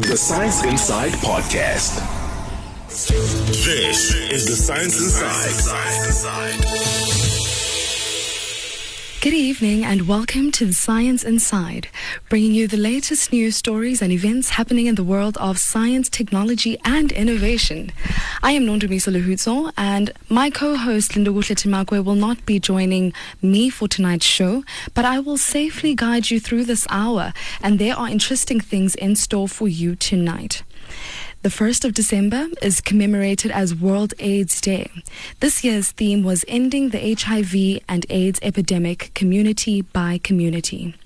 The Science Inside Podcast. This is the Science Inside. Good evening and welcome to the Science Inside, bringing you the latest news stories and events happening in the world of science, technology, and innovation. I am Nondumiso Luhutso, and my co-host Lindoguhle Timakwe will not be joining me for tonight's show, but I will safely guide you through this hour, and there are interesting things in store for you tonight. The 1st of December is commemorated as World AIDS Day. This year's theme was Ending the HIV and AIDS Epidemic Community by Community.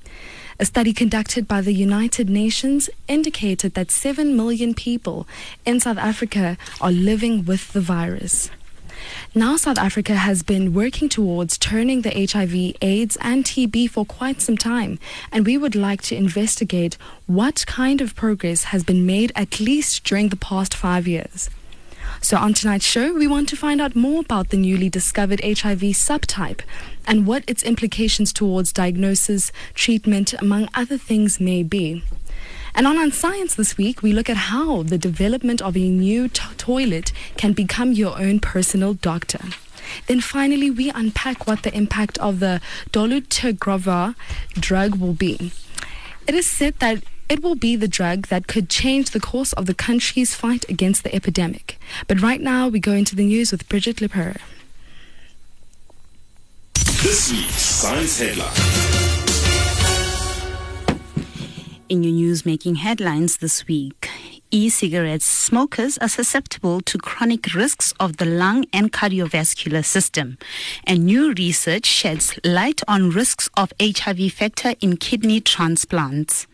A study conducted by the United Nations indicated that 7 million people in South Africa are living with the virus. Now, South Africa has been working towards turning the HIV, AIDS, and TB for quite some time, and we would like to investigate what kind of progress has been made at least during the past five years. So, on tonight's show, we want to find out more about the newly discovered HIV subtype and what its implications towards diagnosis, treatment, among other things, may be. And on science this week, we look at how the development of a new t- toilet can become your own personal doctor. Then finally, we unpack what the impact of the dolutegravir drug will be. It is said that it will be the drug that could change the course of the country's fight against the epidemic. But right now, we go into the news with Bridget Lepere. This week's Science Headline. In your news making headlines this week, e cigarettes smokers are susceptible to chronic risks of the lung and cardiovascular system. And new research sheds light on risks of HIV factor in kidney transplants.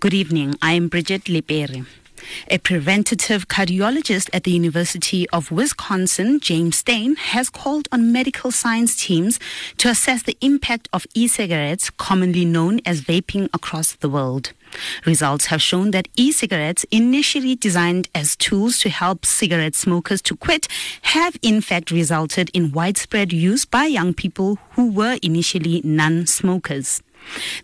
Good evening, I am Bridget Lepere. A preventative cardiologist at the University of Wisconsin, James Stein, has called on medical science teams to assess the impact of e cigarettes, commonly known as vaping, across the world. Results have shown that e cigarettes, initially designed as tools to help cigarette smokers to quit, have in fact resulted in widespread use by young people who were initially non smokers.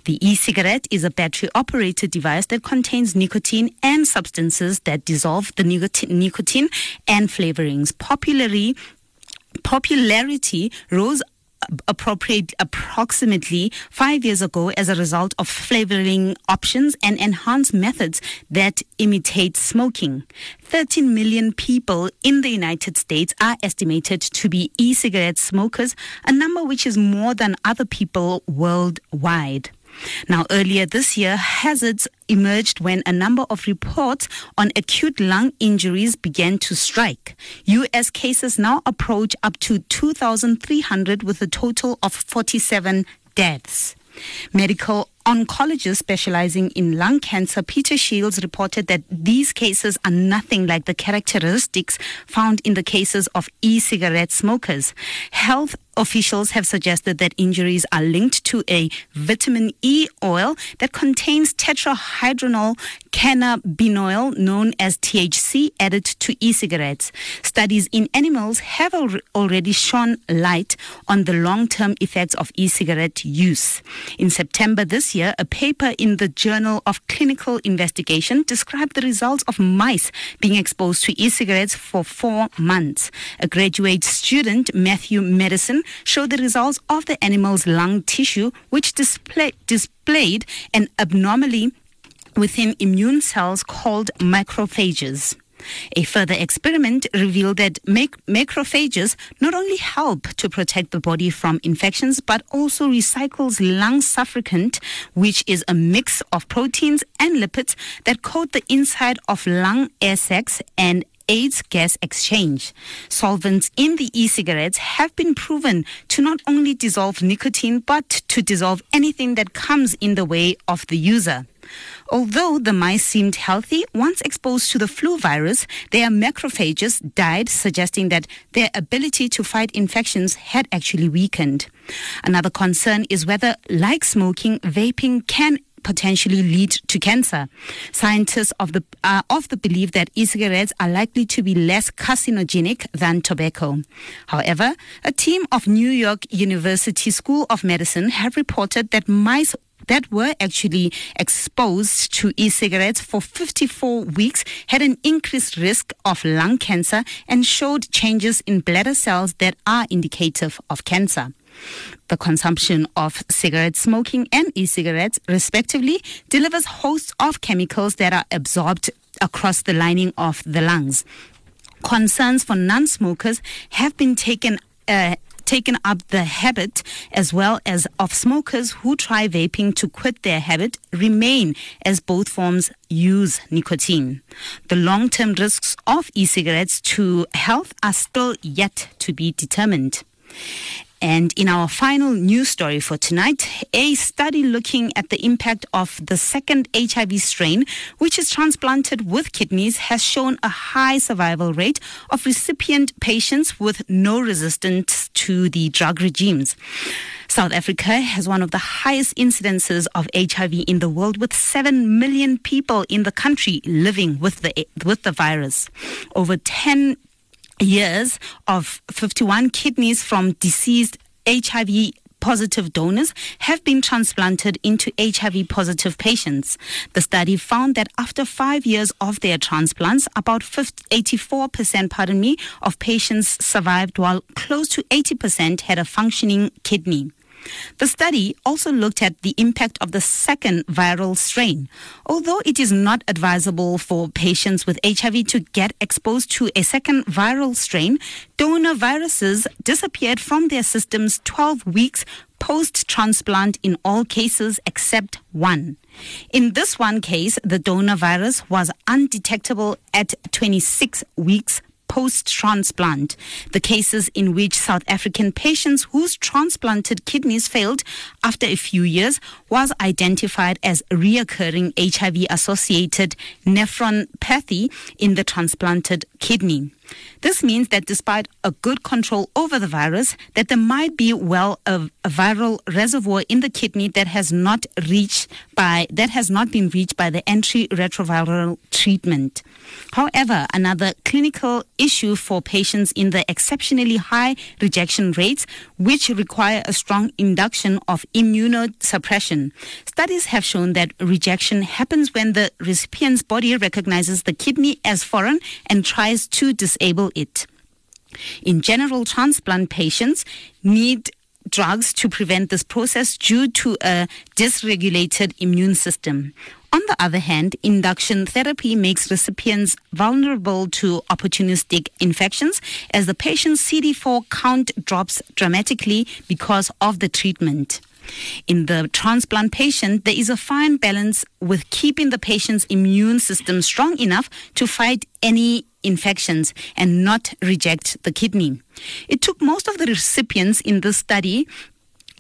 The e-cigarette is a battery-operated device that contains nicotine and substances that dissolve the nicotine and flavorings. Popularly, popularity rose appropriate approximately five years ago as a result of flavoring options and enhanced methods that imitate smoking. 13 million people in the United States are estimated to be e cigarette smokers, a number which is more than other people worldwide. Now, earlier this year, hazards emerged when a number of reports on acute lung injuries began to strike. U.S. cases now approach up to 2,300 with a total of 47 deaths. Medical oncologist specializing in lung cancer, Peter Shields, reported that these cases are nothing like the characteristics found in the cases of e cigarette smokers. Health officials have suggested that injuries are linked to a vitamin E oil that contains tetrahydrogenol cannabinoid, known as THC, added to e cigarettes. Studies in animals have al- already shone light on the long term effects of e cigarette use. In September this year, a paper in the Journal of Clinical Investigation described the results of mice being exposed to e cigarettes for four months. A graduate student, Matthew Madison, showed the results of the animal's lung tissue, which display, displayed an abnormality within immune cells called macrophages. A further experiment revealed that mac- macrophages not only help to protect the body from infections, but also recycles lung suffragant, which is a mix of proteins and lipids that coat the inside of lung air sacs and aids gas exchange. Solvents in the e-cigarettes have been proven to not only dissolve nicotine, but to dissolve anything that comes in the way of the user. Although the mice seemed healthy, once exposed to the flu virus, their macrophages died, suggesting that their ability to fight infections had actually weakened. Another concern is whether, like smoking, vaping can potentially lead to cancer. Scientists of the are of the belief that e-cigarettes are likely to be less carcinogenic than tobacco. However, a team of New York University School of Medicine have reported that mice that were actually exposed to e-cigarettes for 54 weeks had an increased risk of lung cancer and showed changes in bladder cells that are indicative of cancer. The consumption of cigarette smoking and e-cigarettes, respectively, delivers hosts of chemicals that are absorbed across the lining of the lungs. Concerns for non-smokers have been taken uh, taken up the habit as well as of smokers who try vaping to quit their habit remain as both forms use nicotine. The long term risks of e cigarettes to health are still yet to be determined. And in our final news story for tonight, a study looking at the impact of the second HIV strain, which is transplanted with kidneys, has shown a high survival rate of recipient patients with no resistance to the drug regimes. South Africa has one of the highest incidences of HIV in the world, with 7 million people in the country living with the, with the virus. Over 10 years of 51 kidneys from deceased HIV positive donors have been transplanted into HIV positive patients. The study found that after five years of their transplants, about 50, 84% pardon me, of patients survived while close to 80% had a functioning kidney. The study also looked at the impact of the second viral strain. Although it is not advisable for patients with HIV to get exposed to a second viral strain, donor viruses disappeared from their systems 12 weeks post transplant in all cases except one. In this one case, the donor virus was undetectable at 26 weeks post transplant. The cases in which South African patients whose transplanted kidneys failed after a few years was identified as reoccurring HIV associated nephropathy in the transplanted kidney. This means that despite a good control over the virus, that there might be well a, a, viral reservoir in the kidney that has not reached by that has not been reached by the antiretroviral treatment. However, another clinical issue for patients in the exceptionally high rejection rates, which require a strong induction of immunosuppression. Studies have shown that rejection happens when the recipient's body recognizes the kidney as foreign and tries to disable it. In general, transplant patients need drugs to prevent this process due to a dysregulated immune system. On the other hand, induction therapy makes recipients vulnerable to opportunistic infections as the patient's CD4 count drops dramatically because of the treatment. In the transplant patient, there is a fine balance with keeping the patient's immune system strong enough to fight any infections and not reject the kidney. It took most of the recipients in this study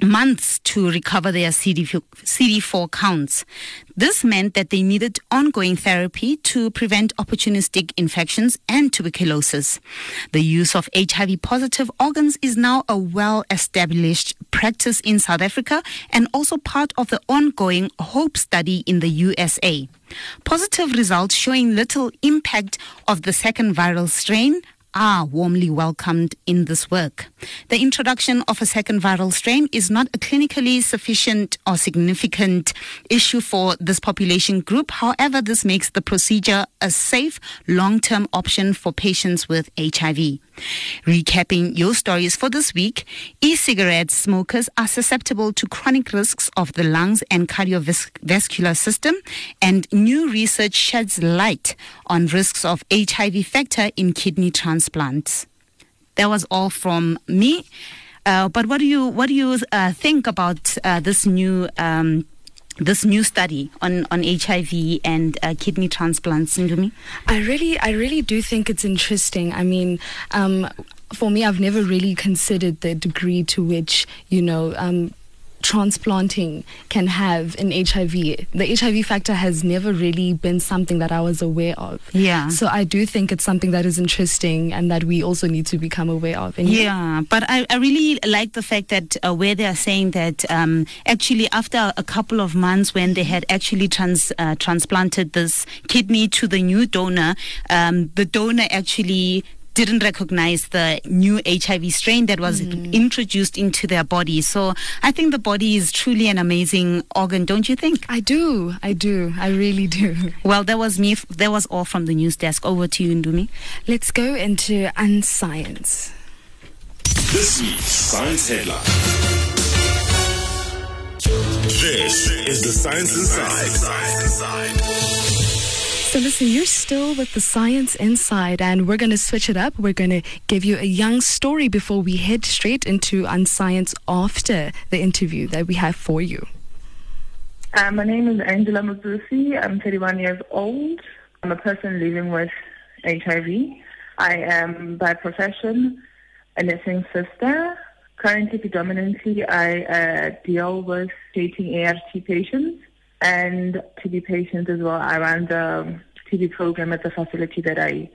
months to recover their CD4 counts. This meant that they needed ongoing therapy to prevent opportunistic infections and tuberculosis. The use of HIV positive organs is now a well established practice in South Africa and also part of the ongoing HOPE study in the USA. Positive results showing little impact of the second viral strain are warmly welcomed in this work. The introduction of a second viral strain is not a clinically sufficient or significant issue for this population group. However, this makes the procedure a safe long term option for patients with HIV. Recapping your stories for this week, e-cigarette smokers are susceptible to chronic risks of the lungs and cardiovascular system, and new research sheds light on risks of HIV factor in kidney transplants. That was all from me. Uh, but what do you what do you uh, think about uh, this new um, this new study on, on HIV and uh, kidney transplants, Ndumi? I really, I really do think it's interesting. I mean, um, for me, I've never really considered the degree to which, you know, um, transplanting can have in HIV. The HIV factor has never really been something that I was aware of. Yeah. So I do think it's something that is interesting and that we also need to become aware of. And yeah, but I, I really like the fact that uh, where they are saying that um, actually after a couple of months when they had actually trans, uh, transplanted this kidney to the new donor, um, the donor actually didn't recognize the new HIV strain that was mm. introduced into their body. So I think the body is truly an amazing organ, don't you think? I do. I do. I really do. Well, that was me. That was all from the news desk. Over to you, Ndumi. Let's go into unscience. This week's science headline. This is the Science Inside. So listen, you're still with the Science Inside, and we're going to switch it up. We're going to give you a young story before we head straight into Unscience after the interview that we have for you. Uh, my name is Angela Motsusi. I'm 31 years old. I'm a person living with HIV. I am by profession a nursing sister. Currently, predominantly, I uh, deal with dating ART patients and TB patients as well. I run the TB program at the facility that I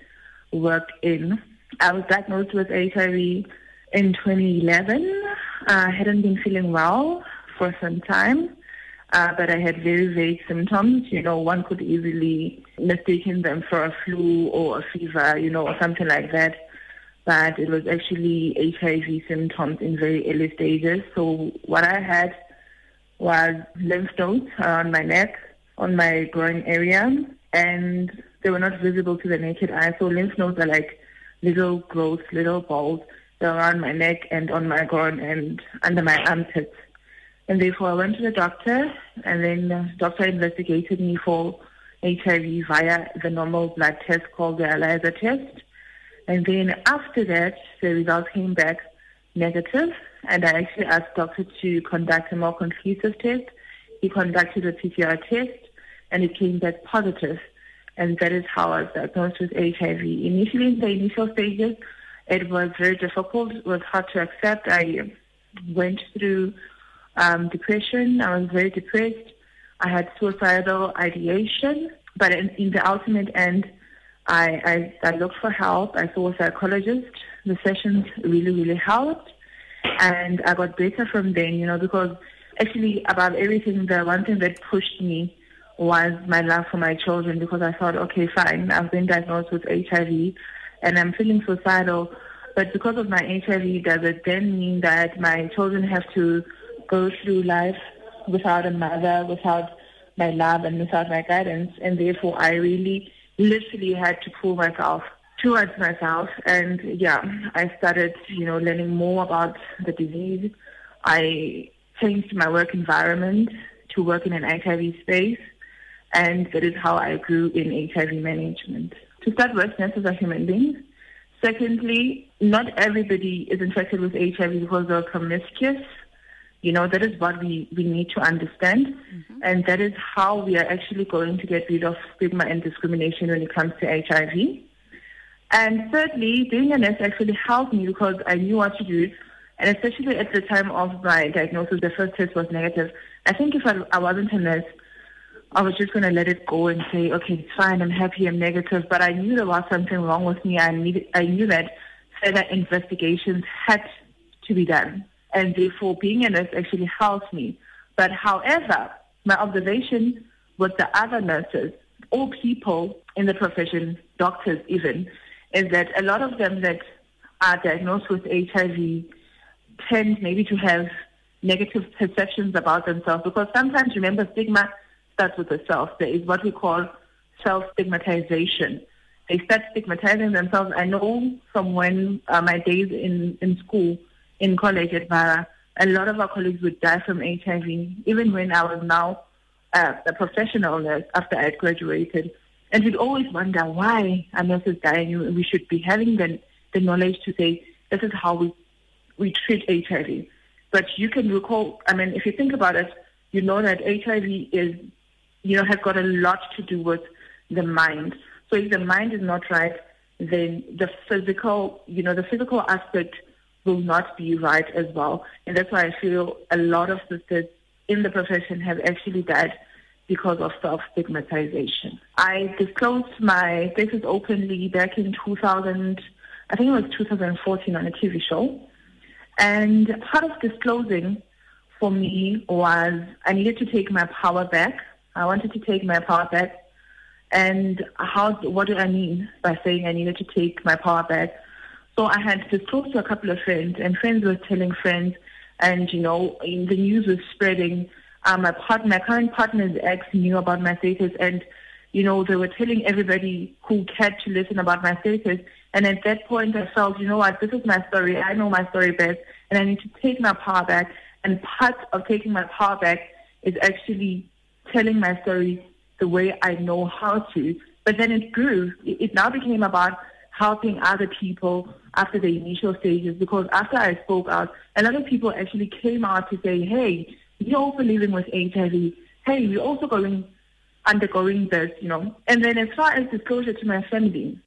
work in. I was diagnosed with HIV in 2011. I hadn't been feeling well for some time, uh, but I had very vague symptoms. You know, one could easily mistaken them for a flu or a fever, you know, or something like that but it was actually HIV symptoms in very early stages. So what I had was lymph nodes around my neck, on my groin area, and they were not visible to the naked eye. So lymph nodes are like little growths, little balls around my neck and on my groin and under my armpits. And therefore I went to the doctor and then the doctor investigated me for HIV via the normal blood test called the ELISA test. And then after that, the results came back negative, and I actually asked doctor to conduct a more conclusive test. He conducted a PCR test, and it came back positive, and that is how I was diagnosed with HIV. Initially, in the initial stages, it was very difficult. It was hard to accept. I went through um, depression. I was very depressed. I had suicidal ideation, but in, in the ultimate end, I, I, I looked for help. I saw a psychologist. The sessions really, really helped. And I got better from then, you know, because actually above everything, the one thing that pushed me was my love for my children because I thought, okay, fine, I've been diagnosed with HIV and I'm feeling suicidal. But because of my HIV, does it then mean that my children have to go through life without a mother, without my love and without my guidance? And therefore, I really literally had to pull myself towards myself. And yeah, I started, you know, learning more about the disease. I changed my work environment to work in an HIV space. And that is how I grew in HIV management. To start with, nurses are human beings. Secondly, not everybody is infected with HIV because they're promiscuous you know, that is what we, we need to understand. Mm-hmm. And that is how we are actually going to get rid of stigma and discrimination when it comes to HIV. And thirdly, being a nurse actually helped me because I knew what to do. And especially at the time of my diagnosis, the first test was negative. I think if I, I wasn't a nurse, I was just going to let it go and say, okay, it's fine, I'm happy, I'm negative. But I knew there was something wrong with me. I, needed, I knew that further investigations had to be done and therefore being a nurse actually helped me. But however, my observation with the other nurses, all people in the profession, doctors even, is that a lot of them that are diagnosed with HIV tend maybe to have negative perceptions about themselves because sometimes remember stigma starts with the self. There is what we call self stigmatization. They start stigmatizing themselves. I know from when uh, my days in, in school in college at Vara, a lot of our colleagues would die from HIV. Even when I was now uh, a professional nurse after I had graduated, and we'd always wonder why a nurse is dying. We should be having the, the knowledge to say this is how we we treat HIV. But you can recall, I mean, if you think about it, you know that HIV is, you know, has got a lot to do with the mind. So if the mind is not right, then the physical, you know, the physical aspect will not be right as well. And that's why I feel a lot of sisters in the profession have actually died because of self-stigmatization. I disclosed my status openly back in 2000, I think it was 2014 on a TV show. And part of disclosing for me was I needed to take my power back. I wanted to take my power back. And how, what do I mean by saying I needed to take my power back? So I had to disclosed to a couple of friends, and friends were telling friends, and you know, the news was spreading. Um, my partner, my current partner's ex knew about my status, and you know, they were telling everybody who cared to listen about my status. And at that point, I felt, you know what, this is my story. I know my story best, and I need to take my power back. And part of taking my power back is actually telling my story the way I know how to. But then it grew. It now became about helping other people after the initial stages because after I spoke out, a lot of people actually came out to say, hey, you're also living with HIV. Hey, we're also going undergoing this, you know. And then as far as disclosure to my family,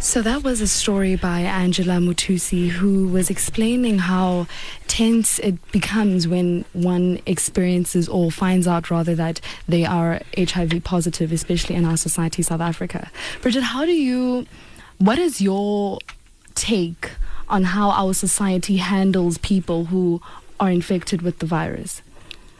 So that was a story by Angela Motsusi who was explaining how tense it becomes when one experiences or finds out rather that they are HIV positive, especially in our society, South Africa. Bridget, how do you, what is your take on how our society handles people who are infected with the virus?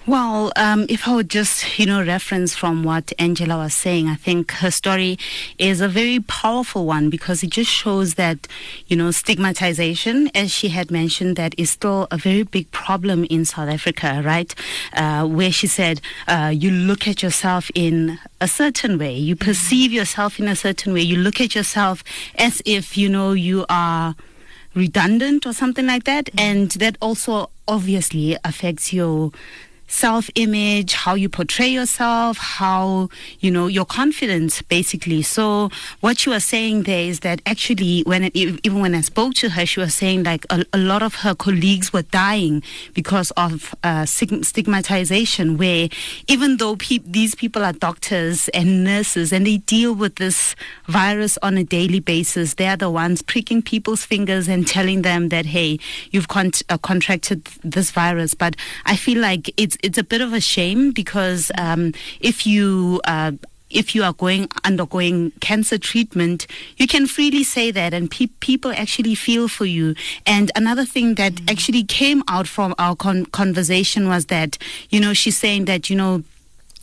Well, um, if I would just, you know, reference from what Angela was saying, I think her story is a very powerful one because it just shows that, you know, stigmatization, as she had mentioned, that is still a very big problem in South Africa, right? Uh, where she said, uh, you look at yourself in a certain way, you perceive yourself in a certain way, you look at yourself as if, you know, you are redundant or something like that. And that also obviously affects your self image, how you portray yourself, how, you know, your confidence basically. So what you are saying there is that actually when it, even when I spoke to her, she was saying like a, a lot of her colleagues were dying because of uh, stigmatization where even though pe- these people are doctors and nurses and they deal with this virus on a daily basis, they're the ones pricking people's fingers and telling them that, hey, you've con- uh, contracted this virus. But I feel like it's it's it's a bit of a shame because um, if you uh, if you are going undergoing cancer treatment, you can freely say that, and pe- people actually feel for you. And another thing that mm-hmm. actually came out from our con- conversation was that you know she's saying that you know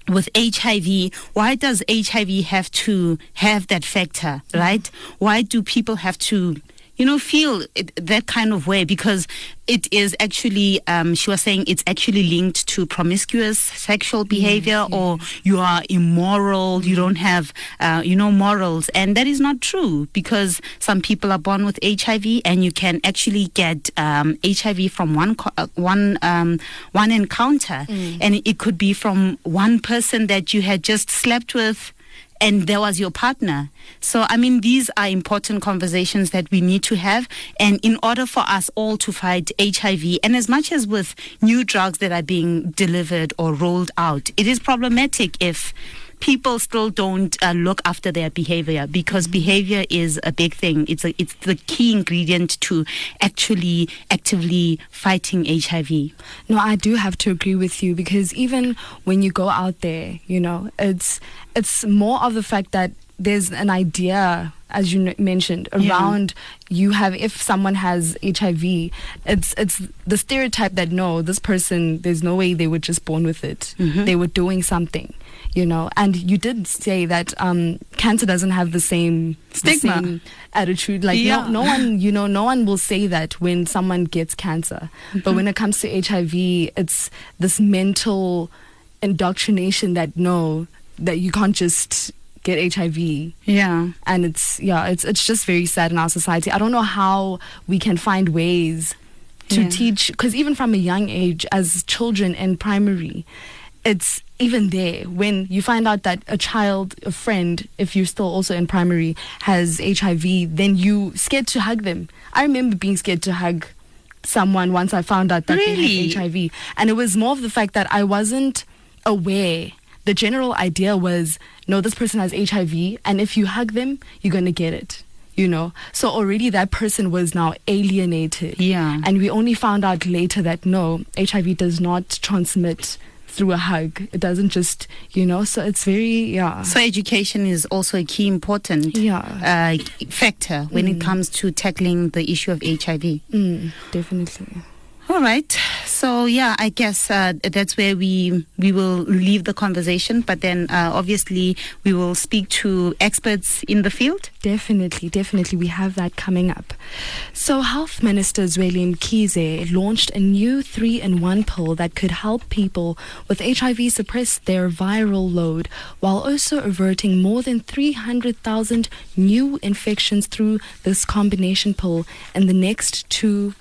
with HIV, why does HIV have to have that factor, right? Why do people have to you know, feel it, that kind of way because it is actually, um, she was saying it's actually linked to promiscuous sexual behavior yes, or you are immoral, you don't have, uh, you know, morals. And that is not true because some people are born with HIV and you can actually get um, HIV from one, uh, one, um, one encounter. Mm. And it could be from one person that you had just slept with and there was your partner. So, I mean, these are important conversations that we need to have. And in order for us all to fight HIV, and as much as with new drugs that are being delivered or rolled out, it is problematic if people still don't uh, look after their behavior because mm-hmm. behavior is a big thing. It's a, it's the key ingredient to actually actively fighting HIV. No, I do have to agree with you because even when you go out there, you know, it's it's more of the fact that there's an idea as you mentioned around yeah. you have if someone has hiv it's it's the stereotype that no this person there's no way they were just born with it mm-hmm. they were doing something you know and you did say that um, cancer doesn't have the same stigma the same attitude like yeah. no, no one you know no one will say that when someone gets cancer mm-hmm. but when it comes to hiv it's this mental indoctrination that no that you can't just get HIV. Yeah. And it's yeah, it's it's just very sad in our society. I don't know how we can find ways to yeah. teach cuz even from a young age as children in primary it's even there when you find out that a child, a friend, if you're still also in primary, has HIV, then you scared to hug them. I remember being scared to hug someone once I found out that really? they had HIV. And it was more of the fact that I wasn't aware. The general idea was, no, this person has HIV, and if you hug them, you're going to get it you know so already that person was now alienated yeah and we only found out later that no hiv does not transmit through a hug. It doesn't just, you know, so it's very, yeah. So education is also a key important yeah. uh, factor when mm. it comes to tackling the issue of HIV. Mm, definitely. All right. So yeah, I guess uh, that's where we we will leave the conversation. But then uh, obviously we will speak to experts in the field. Definitely, definitely, we have that coming up. So Health Minister Zweli Mkhize launched a new three-in-one pill that could help people with HIV suppress their viral load, while also averting more than 300,000 new infections through this combination pill in the next two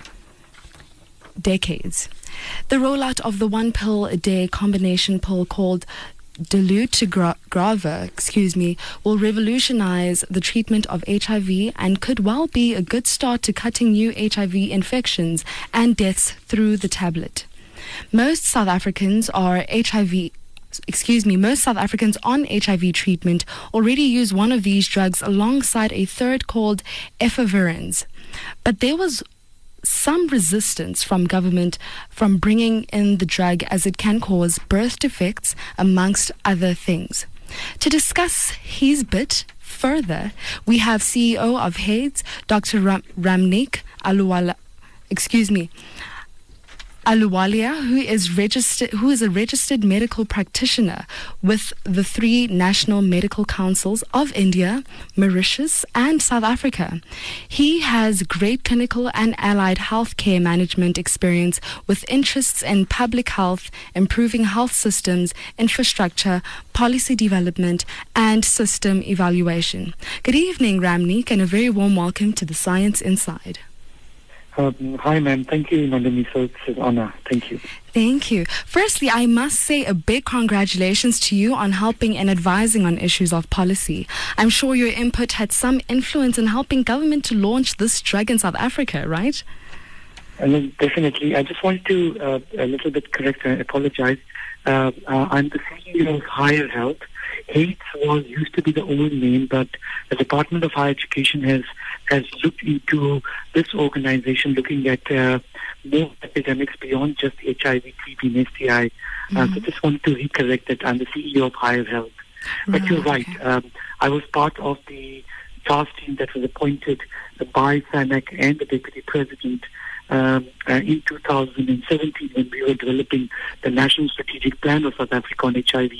decades. The rollout of the one pill a day combination pill called dolutegravir, excuse me, will revolutionize the treatment of HIV and could well be a good start to cutting new HIV infections and deaths through the tablet. Most South Africans are HIV excuse me, most South Africans on HIV treatment already use one of these drugs alongside a third called efavirenz. But there was some resistance from government from bringing in the drug as it can cause birth defects, amongst other things. To discuss his bit further, we have CEO of HEAIDS, Dr. Ram- Ramneek Aluwala, excuse me, Ahluwalia, who is registered, who is a registered medical practitioner with the three national medical councils of India, Mauritius, and South Africa. He has great clinical and allied healthcare management experience with interests in public health, improving health systems, infrastructure, policy development, and system evaluation. Good evening, Ramneek, and a very warm welcome to the Science Inside. Um, hi, ma'am. Thank you, Nandini. So it's an honor. Thank you. Thank you. Firstly, I must say a big congratulations to you on helping and advising on issues of policy. I'm sure your input had some influence in helping government to launch this drug in South Africa, right? And definitely. I just wanted to uh, a little bit correct and apologize. Uh, uh, I'm the CEO of Higher Health. HEAIDS was used to be the old name, but the Department of Higher Education has has looked into this organization, looking at uh, more epidemics beyond just HIV, TB, and STI. Mm-hmm. Uh, so mm-hmm. just wanted to recorrect that I'm the CEO of Higher Health. But you're right. Um, I was part of the task team that was appointed by SANAC and the Deputy President um, uh, in 2017 when we were developing the National Strategic Plan of South Africa on HIV,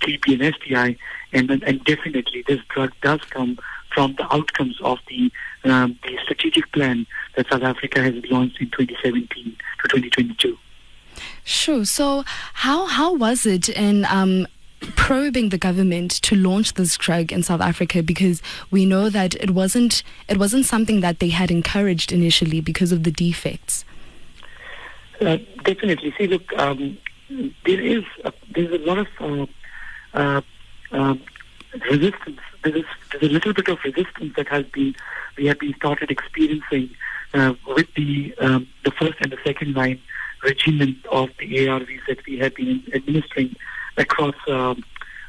TB, and STI. And, and definitely this drug does come from the outcomes of the, um, the strategic plan that South Africa has launched in 2017 to 2022. Sure. So, how how was it in um, probing the government to launch this drug in South Africa? Because we know that it wasn't it wasn't something that they had encouraged initially because of the defects. Uh, definitely. See, look, um, there is a, there's a lot of uh, uh, um, resistance. There is there's a little bit of resistance that has been we have been started experiencing uh, with the um, the first and the second line regimen of the ARVs that we have been administering across um,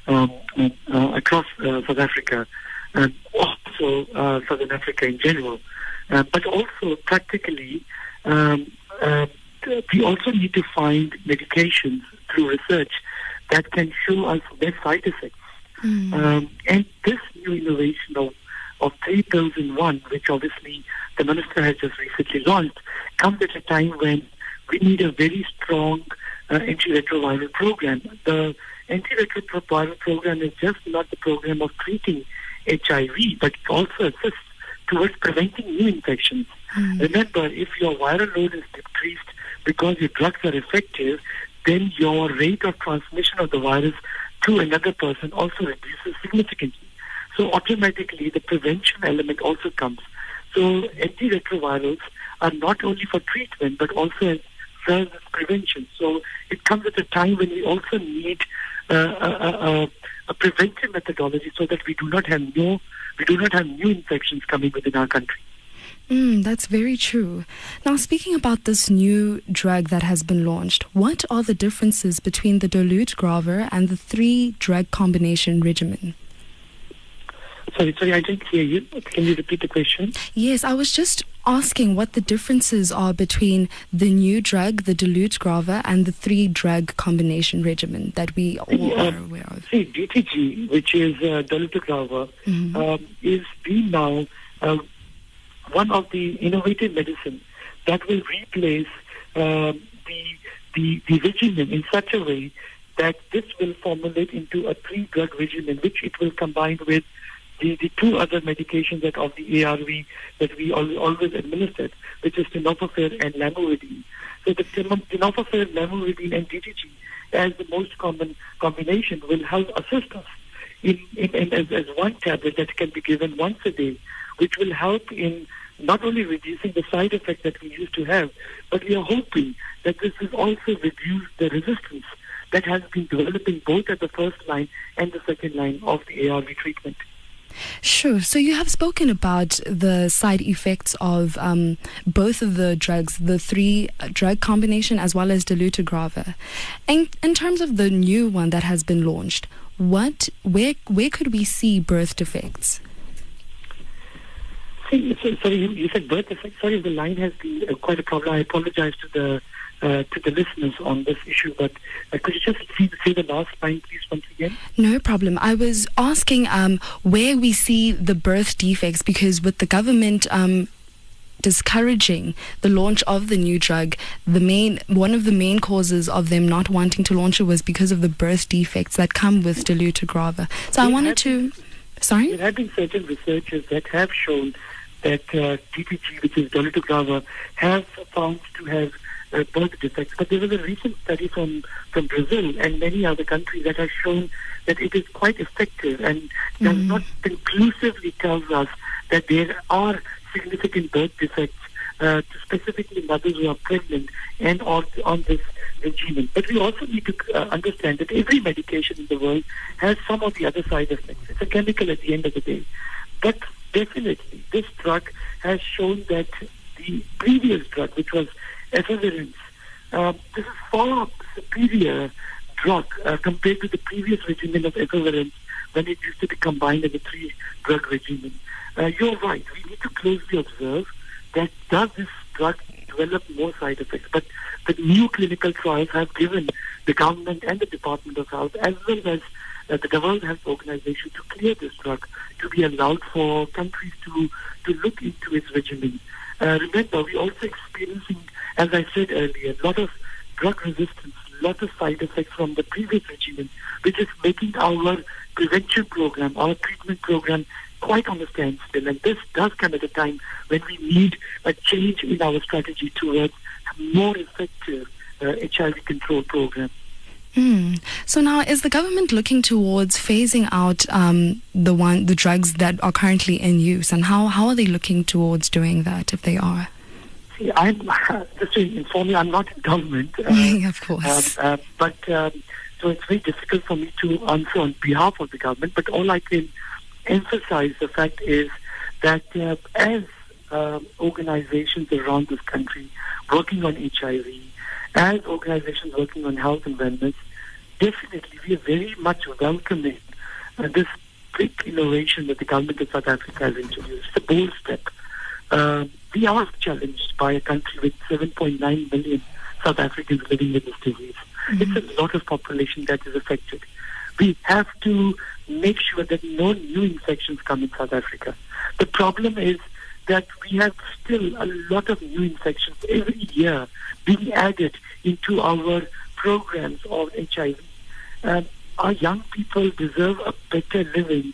um, uh, across uh, South Africa and also uh, Southern Africa in general, uh, but also practically. Um, uh, we also need to find medications through research that can show us less side effects. Mm. Um, and this new innovation of, of three in one, which obviously the minister has just recently launched, comes at a time when we need a very strong uh, antiretroviral program. The antiretroviral program is just not the program of treating HIV, but it also assists towards preventing new infections. Mm. Remember, if your viral load is decreased because your drugs are effective, then your rate of transmission of the virus to another person also reduces significantly. So automatically the prevention element also comes. So antiretrovirals are not only for treatment but also as well as prevention. So it comes at a time when we also need uh, a, a, a preventive methodology so that we do not have no we do not have new infections coming within our country. Mm, that's very true. Now, speaking about this new drug that has been launched, what are the differences between the dolutegravir and the three drug combination regimen? Sorry, sorry, I didn't hear you. Can you repeat the question? Yes, I was just asking what the differences are between the new drug, the dolutegravir, and the three drug combination regimen that we all uh, are aware of. See, DTG, which is uh, dolutegravir, mm-hmm. um, is being now uh, one of the innovative medicine that will replace um, the, the, the regimen in such a way that this will formulate into a three-drug regimen, which it will combine with the, the two other medications that of the ARV that we al- always administered, which is tenofovir and lamivudine. So the tenofovir, lamivudine, and DTG as the most common combination will help assist us in, in, in as, as one tablet that can be given once a day, which will help in not only reducing the side effects that we used to have, but we are hoping that this will also reduce the resistance that has been developing both at the first line and the second line of the ARV treatment. Sure. So you have spoken about the side effects of um, both of the drugs, the three drug combination as well as dolutegravir. And in terms of the new one that has been launched, what, where, where could we see birth defects? Sorry, you, you said birth defects. Sorry, the line has been uh, quite a problem. I apologize to the uh, to the listeners on this issue, but uh, could you just see, say the last line, please, once again? No problem. I was asking um, where we see the birth defects because with the government um, discouraging the launch of the new drug, the main one of the main causes of them not wanting to launch it was because of the birth defects that come with dolutegravir. So I wanted to. Sorry. There have been certain researchers that have shown that uh, DTG, which is dolutegravir, have found to have uh, birth defects. But there was a recent study from, from Brazil and many other countries that has shown that it is quite effective and does not conclusively tells us that there are significant birth defects uh, to specifically mothers who are pregnant and on, on this regimen. But we also need to uh, understand that every medication in the world has some of the other side effects. It's a chemical at the end of the day. But definitely, this drug has shown that the previous drug, which was efavirenz, uh, this is far superior drug uh, compared to the previous regimen of efavirenz when it used to be combined as a three-drug regimen. Uh, you're right. We need to closely observe that does this drug develop more side effects. But the new clinical trials have given the government and the Department of Health, as well as uh, the World Health Organization, to clear this drug to be allowed for countries to to look into its regimen. Uh, remember, we're also experiencing, as I said earlier, a lot of drug resistance, a lot of side effects from the previous regimen, which is making our prevention program, our treatment program, quite on the standstill. And this does come at a time when we need a change in our strategy towards a more effective uh, HIV control program. Mm. So now, is the government looking towards phasing out um, the one the drugs that are currently in use, and how how are they looking towards doing that if they are? See, I'm just to inform you, I'm not in government. Uh, of course. Um, uh, but um, so it's very difficult for me to answer on behalf of the government. But all I can emphasize the fact is that uh, as um, organizations around this country working on HIV, as organizations working on health and wellness, definitely we are very much welcoming uh, this big innovation that the government of South Africa has introduced. It's a bold step. Uh, we are challenged by a country with 7.9 million South Africans living with this disease. Mm-hmm. It's a lot of population that is affected. We have to make sure that no new infections come in South Africa. The problem is that we have still a lot of new infections every year being added into our programs of HIV. Our young people deserve a better living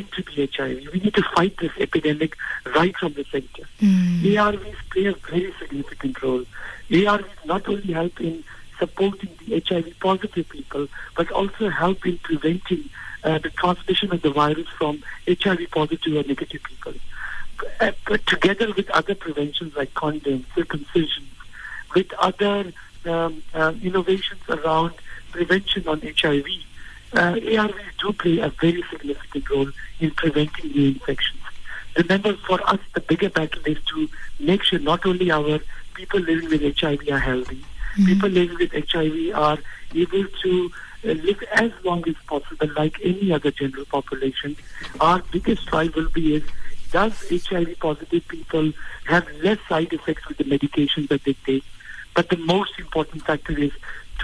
to be HIV. We need to fight this epidemic right from the center. ARVs play a very significant role. ARVs not only help in supporting the HIV positive people, but also help in preventing uh, the transmission of the virus from HIV positive or negative people. Uh, but together with other preventions like condoms, circumcision, with other um, uh, innovations around prevention on HIV, uh, ARVs do play a very significant role in preventing new infections. Remember, for us, the bigger battle is to make sure not only our people living with HIV are healthy, people living with HIV are able to uh, live as long as possible like any other general population. Our biggest drive will be is does HIV positive people have less side effects with the medication that they take? But the most important factor is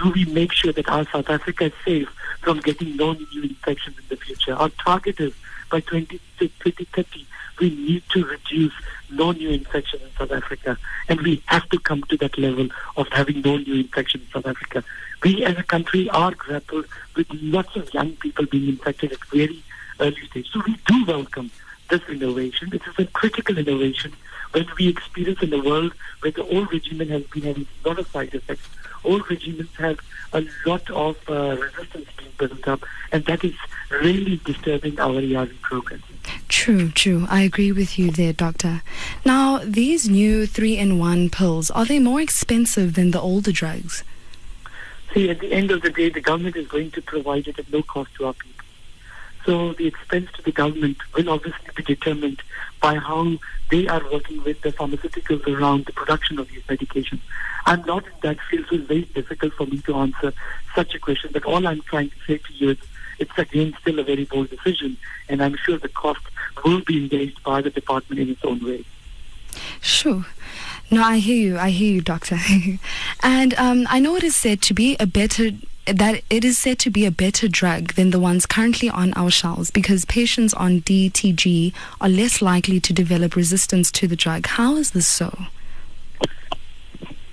do we make sure that our South Africa is safe from getting no new infections in the future? Our target is by 20, 2030, we need to reduce no new infections in South Africa. And we have to come to that level of having no new infections in South Africa. We as a country are grappled with lots of young people being infected at very early stage. So we do welcome this innovation. This is a critical innovation when we experience in a world where the old regimen has been having a lot of side effects. Old regimens have a lot of uh, resistance being built up, and that is really disturbing our ARV program. True, true. I agree with you there, Doctor. Now, these new three in one pills, are they more expensive than the older drugs? See, at the end of the day, the government is going to provide it at no cost to our people. So the expense to the government will obviously be determined by how they are working with the pharmaceuticals around the production of these medications. I'm not in that field, so it's very difficult for me to answer such a question. But all I'm trying to say to you is it's again still a very bold decision, and I'm sure the cost will be engaged by the department in its own way. Sure. No, I hear you. I hear you, doctor. and um, I know it is said to be a better that it is said to be a better drug than the ones currently on our shelves because patients on DTG are less likely to develop resistance to the drug. How is this so?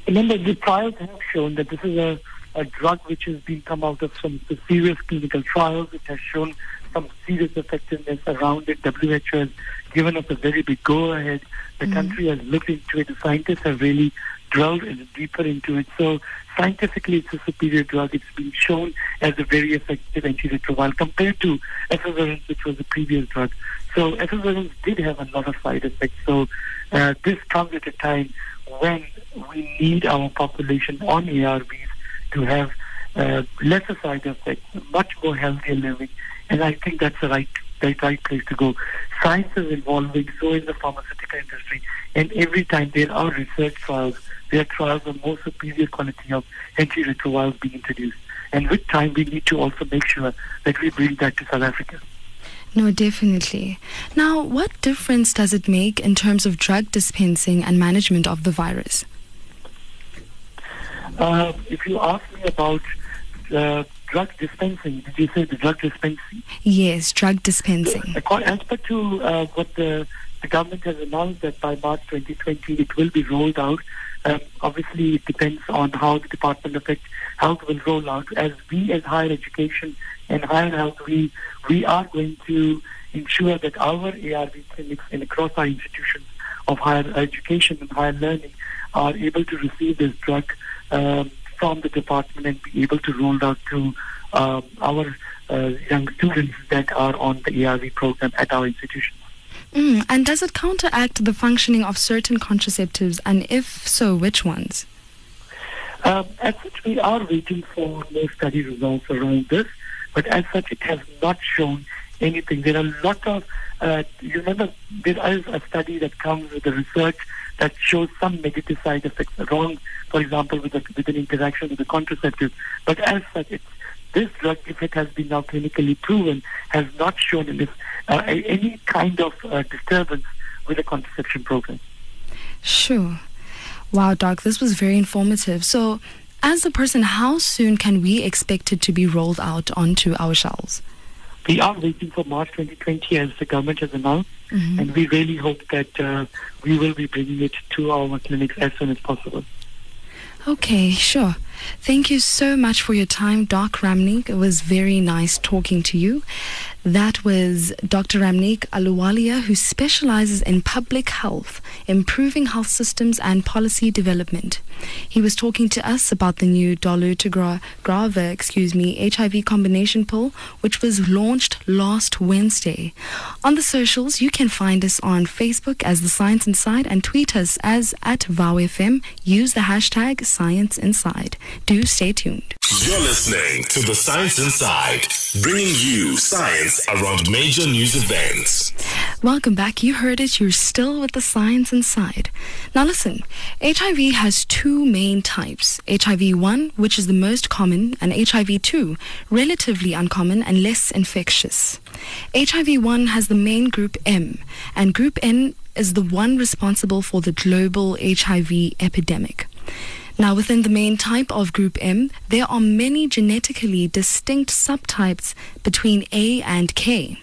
Remember, the trials have shown that this is a, a drug which has been come out of some serious clinical trials. It has shown some serious effectiveness around it. WHO has given us a very big go ahead. The mm-hmm. country has looked into it. The scientists have really delved deeper into it. So scientifically, it's a superior drug. It's been shown as a very effective antiretroviral compared to efavirenz, which was the previous drug. So efavirenz did have a lot of side effects. So uh, this comes at a time when we need our population on ARVs to have uh, lesser side effects, much more healthier living, and I think that's the right the right place to go. Science is evolving, so is the pharmaceutical industry, and every time there are research trials, there are trials of more superior quality of antiretrovirals being introduced. And with time, we need to also make sure that we bring that to South Africa. No, definitely. Now, what difference does it make in terms of drug dispensing and management of the virus? Uh, if you ask me about uh, drug dispensing, did you say the drug dispensing? Yes, drug dispensing. As per to uh, what the, the government has announced that by March 2020 it will be rolled out. Um, obviously, it depends on how the Department of Health will roll out. As we, as higher education and higher health, we we are going to ensure that our ARV clinics and across our institutions of higher education and higher learning are able to receive this drug. Um, from the department and be able to roll out to um, our uh, young students that are on the ARV program at our institutions. Mm, and does it counteract the functioning of certain contraceptives, and if so, which ones? Um, as such, we are waiting for more study results around this, but as such, it has not shown anything. There are a lot of, uh, you remember, there is a study that comes with the research that shows some negative side effects wrong, for example, with, a, with an interaction with a contraceptive. But as such, it's, this drug, if it has been now clinically proven, has not shown this, uh, any kind of uh, disturbance with the contraception program. Sure. Wow, Doc, this was very informative. So, as a person, how soon can we expect it to be rolled out onto our shelves? We are waiting for March 2020 as the government has announced, mm-hmm. and we really hope that uh, we will be bringing it to our clinics as soon as possible. Okay, sure. Thank you so much for your time, Doc Ramneek. It was very nice talking to you. That was Dr. Ramneek Ahluwalia, who specializes in public health, improving health systems and policy development. He was talking to us about the new dolutegravir, excuse me, HIV combination pill, which was launched last Wednesday. On the socials, you can find us on Facebook as The Science Inside and tweet us as at VowFM. Use the hashtag Science Inside. Do stay tuned. You're listening to The Science Inside, bringing you science around major news events. Welcome back. You heard it. You're still with The Science Inside. Now listen, HIV has two main types. HIV 1, which is the most common, and HIV 2, relatively uncommon and less infectious. HIV 1 has the main group M, and group N is the one responsible for the global HIV epidemic. Now, within the main type of group M, there are many genetically distinct subtypes between A and K.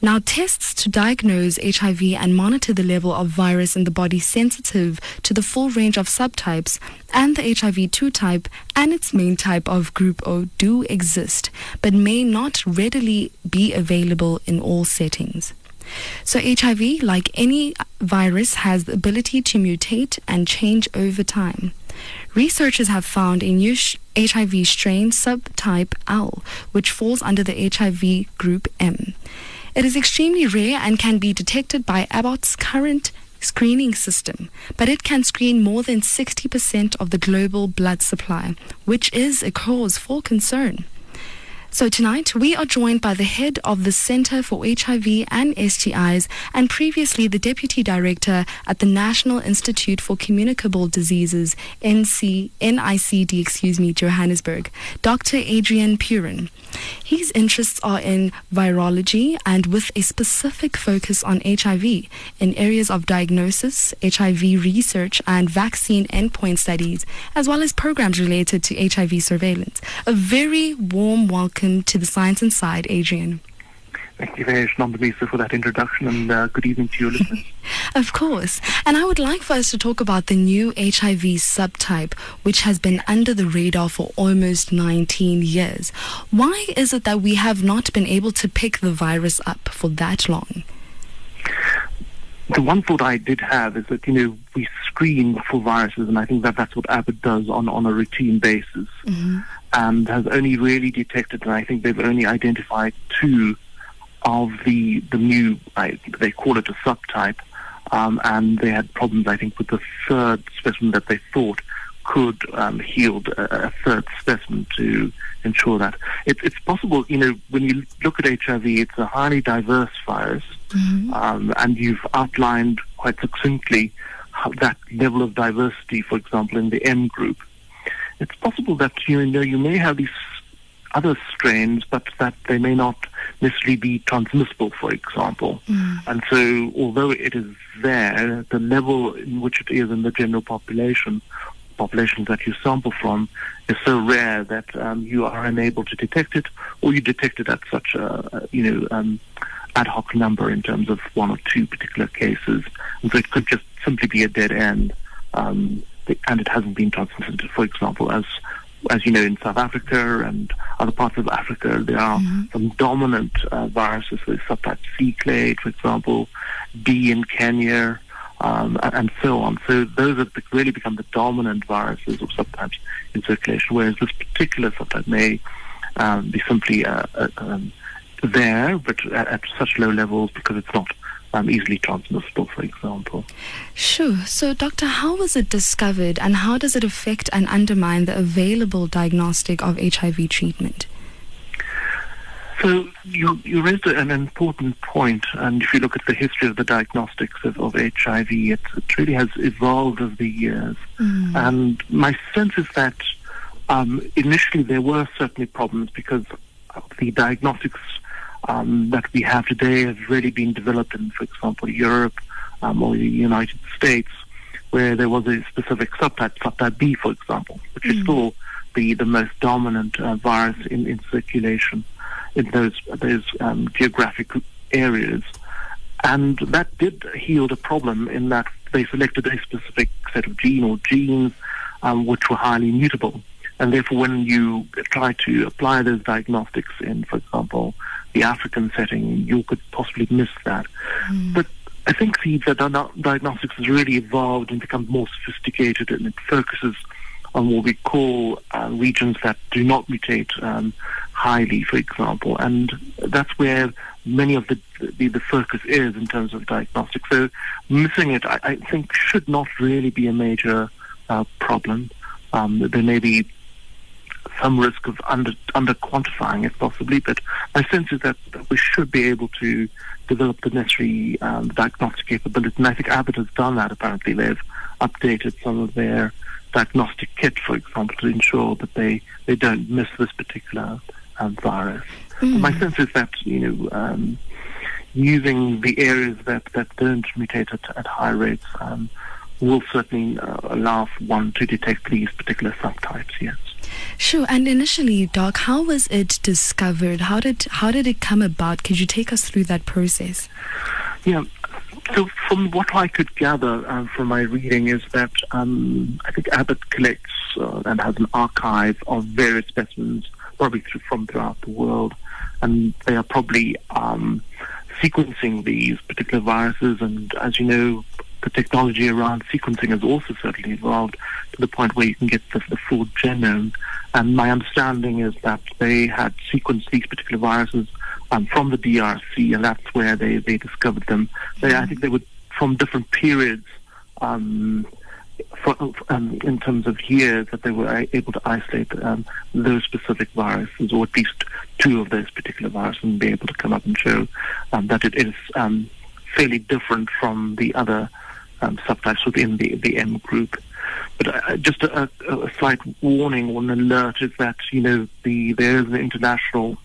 Now, tests to diagnose HIV and monitor the level of virus in the body sensitive to the full range of subtypes and the HIV 2 type and its main type of group O do exist, but may not readily be available in all settings. So, HIV, like any virus, has the ability to mutate and change over time. Researchers have found a new sh- HIV strain subtype L, which falls under the HIV group M. It is extremely rare and can be detected by Abbott's current screening system, but it can screen more than 60% of the global blood supply, which is a cause for concern. So tonight we are joined by the head of the Center for HIV and STIs and previously the deputy director at the National Institute for Communicable Diseases, NC, NICD, excuse me, Johannesburg, Dr. Adrian Puren. His interests are in virology and with a specific focus on HIV in areas of diagnosis, HIV research, and vaccine endpoint studies, as well as programs related to HIV surveillance. A very warm welcome to the Science Inside, Adrian. Thank you very much, Nandamisa, for that introduction, and uh, good evening to your listeners. Of course. And I would like for us to talk about the new HIV subtype, which has been under the radar for almost 19 years. Why is it that we have not been able to pick the virus up for that long? The one thought I did have is that, you know, we screen for viruses, and I think that that's what Abbott does on, on a routine basis, and has only really detected, and I think they've only identified two of the the new, I, they call it a subtype, um, and they had problems, I think, with the third specimen that they thought could um, yield a, a third specimen to ensure that. It, it's possible, you know, when you look at HIV, it's a highly diverse virus, um, and you've outlined quite succinctly how that level of diversity, for example, in the M group. It's possible that you know you may have these other strains, but that they may not necessarily be transmissible, for example. And so, although it is there, the level in which it is in the general population, populations that you sample from, is so rare that um, you are unable to detect it, or you detect it at such a, a, you know, um, ad hoc number in terms of one or two particular cases. And so it could just simply be a dead end. Um, and it hasn't been transmitted, for example, as as you know, in South Africa and other parts of Africa, there are some dominant uh, viruses, with subtype C clade, for example, D in Kenya, um, and, and so on. So those have really become the dominant viruses or subtypes in circulation, whereas this particular subtype may um, be simply uh, uh, um, there, but at, at such low levels because it's not um, easily transmissible, for example. Sure. So, Doctor, how was it discovered and how does it affect and undermine the available diagnostic of HIV treatment? So you, you raised an important point, and if you look at the history of the diagnostics of, of HIV, it, it really has evolved over the years. And my sense is that um, initially there were certainly problems because the diagnostics um, that we have today have really been developed in, for example, Europe um, or the United States, where there was a specific subtype, subtype B, for example, which is still the, the most dominant uh, virus in, in circulation in those those um, geographic areas, and that did heal the problem in that they selected a specific set of gene or genes um, which were highly mutable, and therefore when you try to apply those diagnostics in, for example, the African setting, you could possibly miss that. But I think the, the diagnostics has really evolved and become more sophisticated, and it focuses on what we call uh, regions that do not mutate um, highly, for example, and that's where many of the, the the focus is in terms of diagnostics. So missing it, I, I think, should not really be a major uh, problem. Um, there may be some risk of under under quantifying it possibly, but my sense is that we should be able to develop the necessary um, diagnostic capability, and I think Abbott has done that. Apparently, they've updated some of their diagnostic kit, for example, to ensure that they, they don't miss this particular um, virus. And My sense is that you know um, using the areas that, that don't mutate at, at high rates um, will certainly uh, allow one to detect these particular subtypes, yes. Sure. And initially, Doc, how was it discovered? How did how did it come about? Could you take us through that process? Yeah. So, from what I could gather uh, from my reading, is that um, I think Abbott collects uh, and has an archive of various specimens, probably through, from throughout the world, and they are probably um, sequencing these particular viruses. And as you know, the technology around sequencing has also certainly evolved to the point where you can get the, the full genome. And my understanding is that they had sequenced these particular viruses um, from the DRC, and that's where they, they discovered them. They, I think they were from different periods. Um, for, um, in terms of years that they were able to isolate um, those specific viruses, or at least two of those particular viruses, and be able to come up and show um, that it is um, fairly different from the other um, subtypes within the, the M group. But uh, just a, a, slight warning or an alert is that you know the there is an international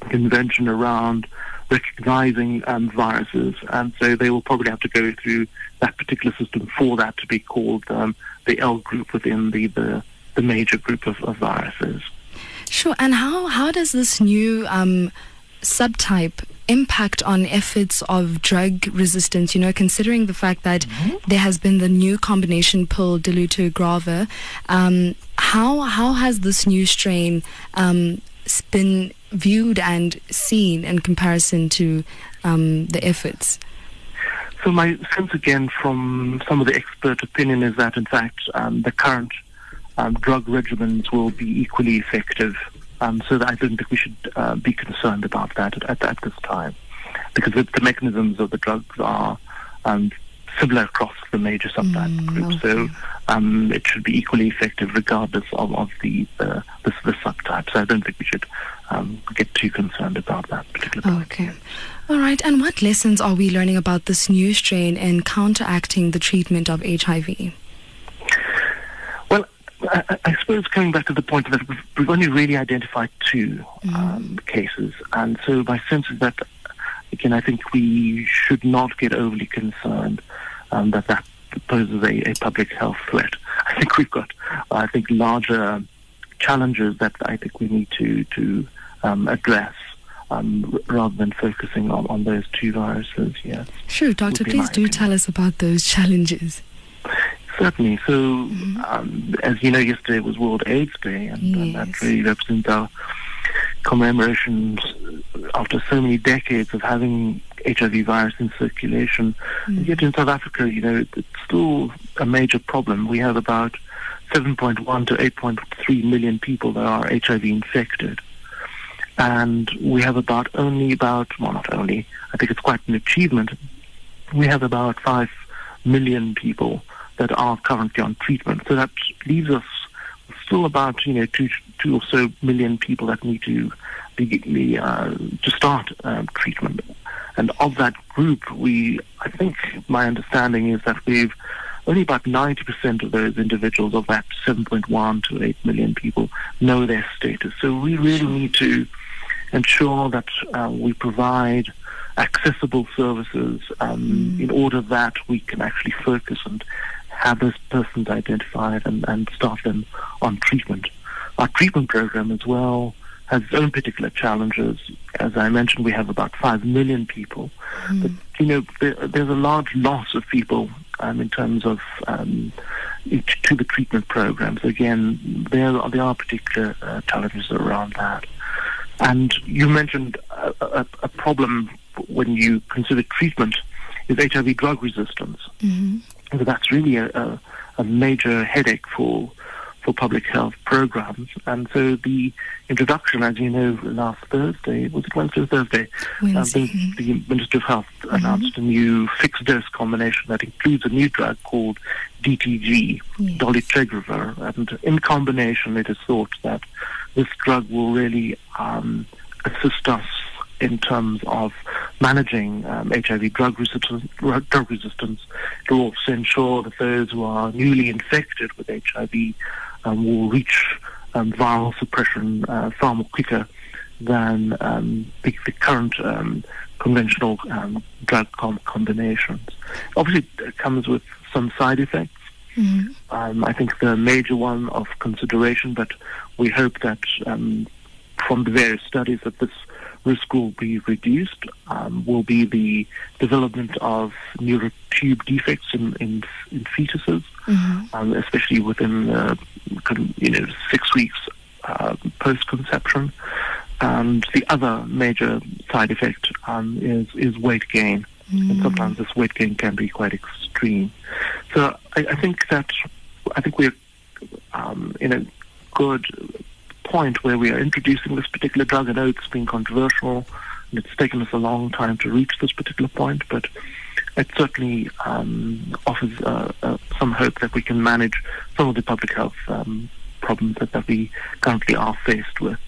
convention around recognizing um, viruses, and so they will probably have to go through that particular system for that to be called um, the L group within the, the, the major group of, of, viruses. Sure. And how, how does this new um, subtype impact on efforts of drug resistance, you know, considering the fact that mm-hmm. there has been the new combination pill, dolutegravir, um, how, how has this new strain um, been viewed and seen in comparison to um, the efforts? So my sense again from some of the expert opinion is that in fact um, the current um, drug regimens will be equally effective um, so I don't think we should uh, be concerned about that at, at, this time, because the, the, mechanisms of the drugs are um, similar across the major subtype mm, groups. Okay. So um, it should be equally effective regardless of, of the, the, the, the subtype. So I don't think we should um, get too concerned about that particular. Okay. All right. And what lessons are we learning about this new strain in counteracting the treatment of HIV? I, I, suppose coming back to the point that we've, we've only really identified 2 mm-hmm. um, cases, and so my sense is that again, I think we should not get overly concerned um, that that poses a, a, public health threat. I think we've got, uh, I think, larger challenges that I think we need to to um, address. Um, rather than focusing on, on those two viruses, yes. Sure, Doctor, please do opinion. tell us about those challenges. Certainly. So, mm-hmm. um, as you know, yesterday was World AIDS Day, and, yes. and that really represents our commemorations after so many decades of having HIV virus in circulation. Mm. And yet in South Africa, you know, it's still a major problem. We have about 7.1 to 8.3 million people that are HIV infected. And we have about only about, well, not only, I think it's quite an achievement. We have about 5 million people that are currently on treatment. So that leaves us still about you know two two or so million people that need to be, uh, to start um, treatment. And of that group, we I think my understanding is that we've only about 90% of those individuals of that 7.1 to 8 million people know their status. So we really need to ensure that uh, we provide accessible services um, mm. in order that we can actually focus and have those persons identified and, and start them on treatment. Our treatment program as well has its own particular challenges. As I mentioned, we have about 5 million people. Mm. But, you know, there, there's a large loss of people um, in terms of um, to the treatment programs. Again, there are, there are particular uh, challenges around that. And you mentioned a, a, a, problem when you consider treatment is HIV drug resistance. Mm-hmm. So that's really a, a, a major headache for for public health programs. And so the introduction, as you know, last Thursday, was it Wednesday or Thursday? Wednesday. Uh, the, the, Minister of Health mm-hmm. announced a new fixed dose combination that includes a new drug called DTG, yes. dolutegravir. And in combination, it is thought that this drug will really um, assist us in terms of managing um, HIV drug resistance, drug resistance. It will also ensure that those who are newly infected with HIV um, will reach um, viral suppression uh, far more quicker than um, the, the, current um, conventional um, drug com- combinations. Obviously, it comes with some side effects. Mm-hmm. Um, I think the major one of consideration, but we hope that um, from the various studies that this risk will be reduced, um, will be the development of neural tube defects in, in, in fetuses, Mm-hmm. um, especially within uh, con- you know six weeks uh, post conception. And the other major side effect um, is is weight gain, and sometimes this weight gain can be quite extreme. So I, I think that I think we're um, in a good point where we are introducing this particular drug. I know it's been controversial, and it's taken us a long time to reach this particular point, but it certainly um, offers uh, uh, some hope that we can manage some of the public health um, problems that, that we currently are faced with.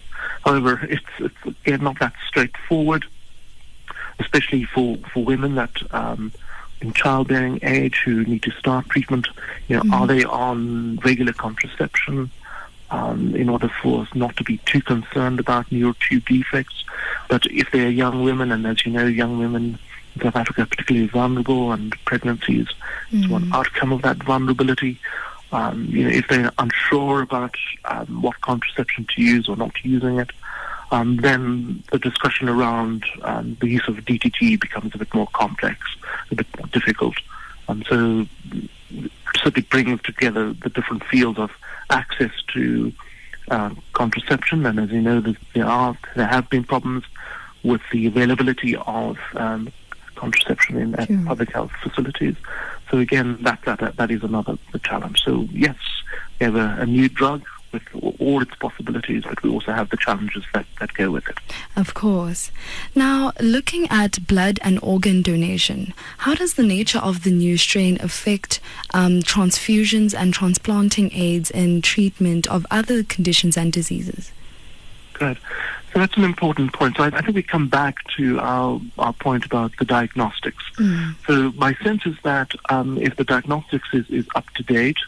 However, it's, it's again not that straightforward, especially for, for women that um, in childbearing age who need to start treatment. You know, are they on regular contraception? Um, in order for us not to be too concerned about neural tube defects. But if they're young women, and as you know, young women in South Africa are particularly vulnerable, and pregnancies is one outcome of that vulnerability. Um, you know, if they're unsure about um, what contraception to use or not using it, um, then the discussion around um, the use of DTG becomes a bit more complex, a bit more difficult. Um, so certainly bringing together the different fields of access to uh, contraception, and as you know, there- are there have been problems with the availability of um, contraception in Sure. public health facilities. So again, that that that, that is another challenge. So yes, we have a, a new drug with all its possibilities, but we also have the challenges that, that go with it. Of course. Now, looking at blood and organ donation, how does the nature of the new strain affect um, transfusions and transplanting aids in treatment of other conditions and diseases? Good. So that's an important point. So I, I think we come back to our, our point about the diagnostics. So my sense is that um, if the diagnostics is, is up to date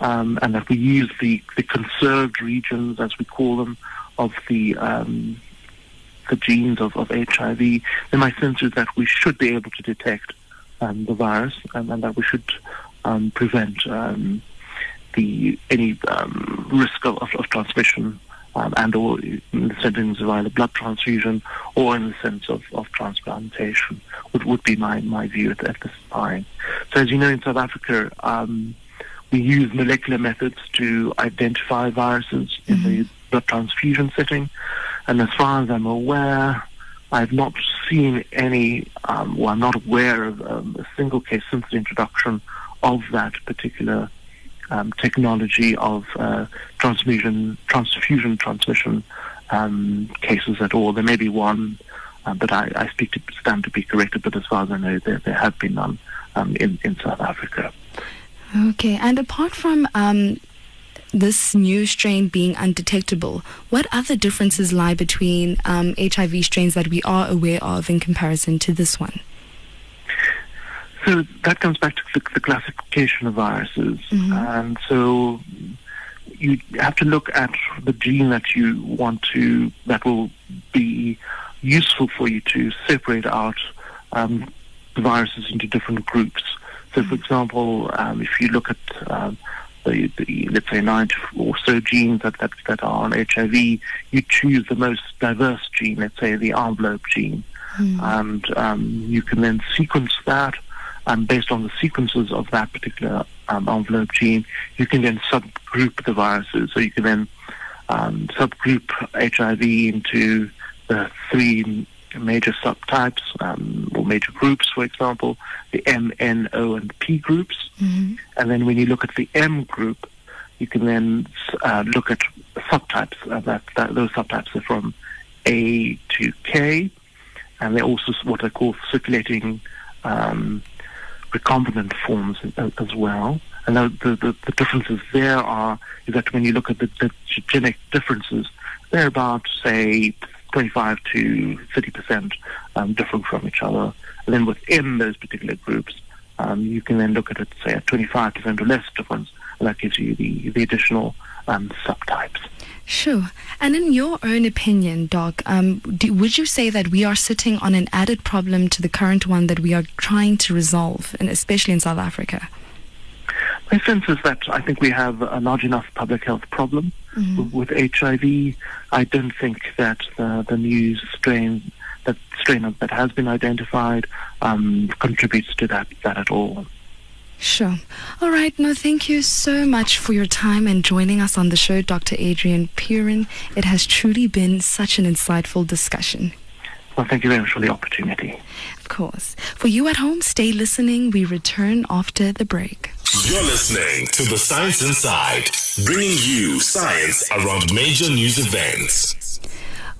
um, and that we use the, the conserved regions, as we call them, of the um, the genes of, of HIV, then my sense is that we should be able to detect um, the virus and, and that we should um, prevent um, the any um, risk of, of, of transmission and or in the settings of either blood transfusion or in the sense of, of transplantation would, would be my, my view at, at this time. So as you know in South Africa, we use molecular methods to identify viruses in the blood transfusion setting. And as far as I'm aware, I've not seen any, um, well, I'm not aware of um, a single case since the introduction of that particular um, technology of uh, transfusion, transfusion transmission um, cases at all. There may be one, uh, but I, I speak to stand to be corrected. But as far as I know, there, there have been none um, in, in South Africa. Okay, and apart from um, this new strain being undetectable, what other differences lie between um, HIV strains that we are aware of in comparison to this one? So that comes back to the, the classification of viruses. And so you have to look at the gene that you want to, that will be useful for you to separate out um, the viruses into different groups. So, for example, um, if you look at um, the, the, let's say, nine or so genes that, that, that are on HIV, you choose the most diverse gene, let's say the envelope gene. And um, you can then sequence that and based on the sequences of that particular um, envelope gene, you can then subgroup the viruses. So you can then um, subgroup HIV into the three major subtypes um, or major groups, for example, the M, N, O, and P groups. And then when you look at the M group, you can then uh, look at subtypes. Uh, that, that those subtypes are from A to K, and they're also what are called circulating um, recombinant forms as, well. And the, the, the, the differences there are is that when you look at the, the genetic differences, they're about say 25 to 30 percent um, different from each other. And then within those particular groups, um, you can then look at it say at 25 percent or less difference, and that gives you the the additional um, subtypes. Sure. And in your own opinion, Doc, um, do, would you say that we are sitting on an added problem to the current one that we are trying to resolve, and especially in South Africa? My sense is that I think we have a large enough public health problem mm-hmm. with, HIV. I don't think that the, the new strain that strain that has been identified um, contributes to that that at all. Sure. All right. No, thank you so much for your time and joining us on the show, Dr. Adrian Puren. It has truly been such an insightful discussion. Well, thank you very much for the opportunity. Of course. For you at home, stay listening. We return after the break. You're listening to The Science Inside, bringing you science around major news events.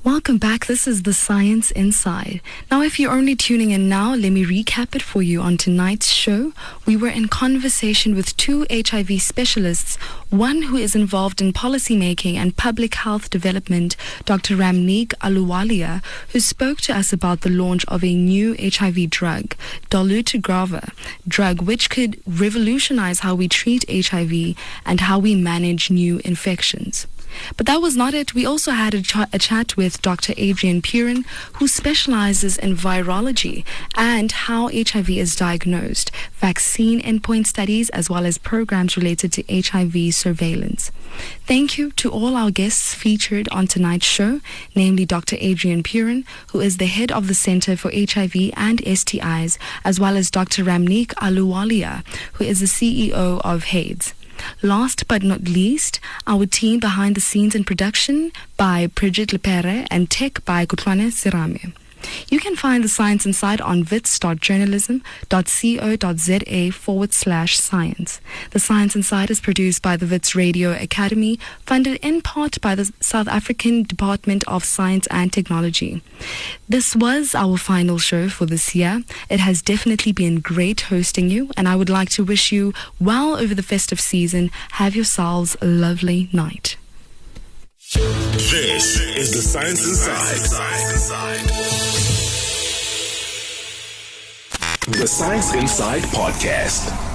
Welcome back. This is The Science Inside. Now, if you're only tuning in now, let me recap it for you. On tonight's show, we were in conversation with two HIV specialists, one who is involved in policy making and public health development, Dr. Ramneek Ahluwalia, who spoke to us about the launch of a new HIV drug, dolutegravir, drug which could revolutionize how we treat HIV and how we manage new infections. But that was not it. We also had a, ch- a chat with Dr. Adrian Puren, who specializes in virology and how HIV is diagnosed, vaccine endpoint studies, as well as programs related to HIV surveillance. Thank you to all our guests featured on tonight's show, namely Dr. Adrian Puren, who is the head of the Center for HIV and STIs, as well as Dr. Ramneek Ahluwalia, who is the CEO of HEAIDS. Last but not least, our team behind the scenes and production by Bridget Lepere and tech by Kutwane Sirame. You can find the Science Inside on wits.journalism.co.za forward slash science. The Science Inside is produced by the Wits Radio Academy, funded in part by the South African Department of Science and Technology. This was our final show for this year. It has definitely been great hosting you, and I would like to wish you well over the festive season. Have yourselves a lovely night. This is the Science Inside. The Science Inside Podcast.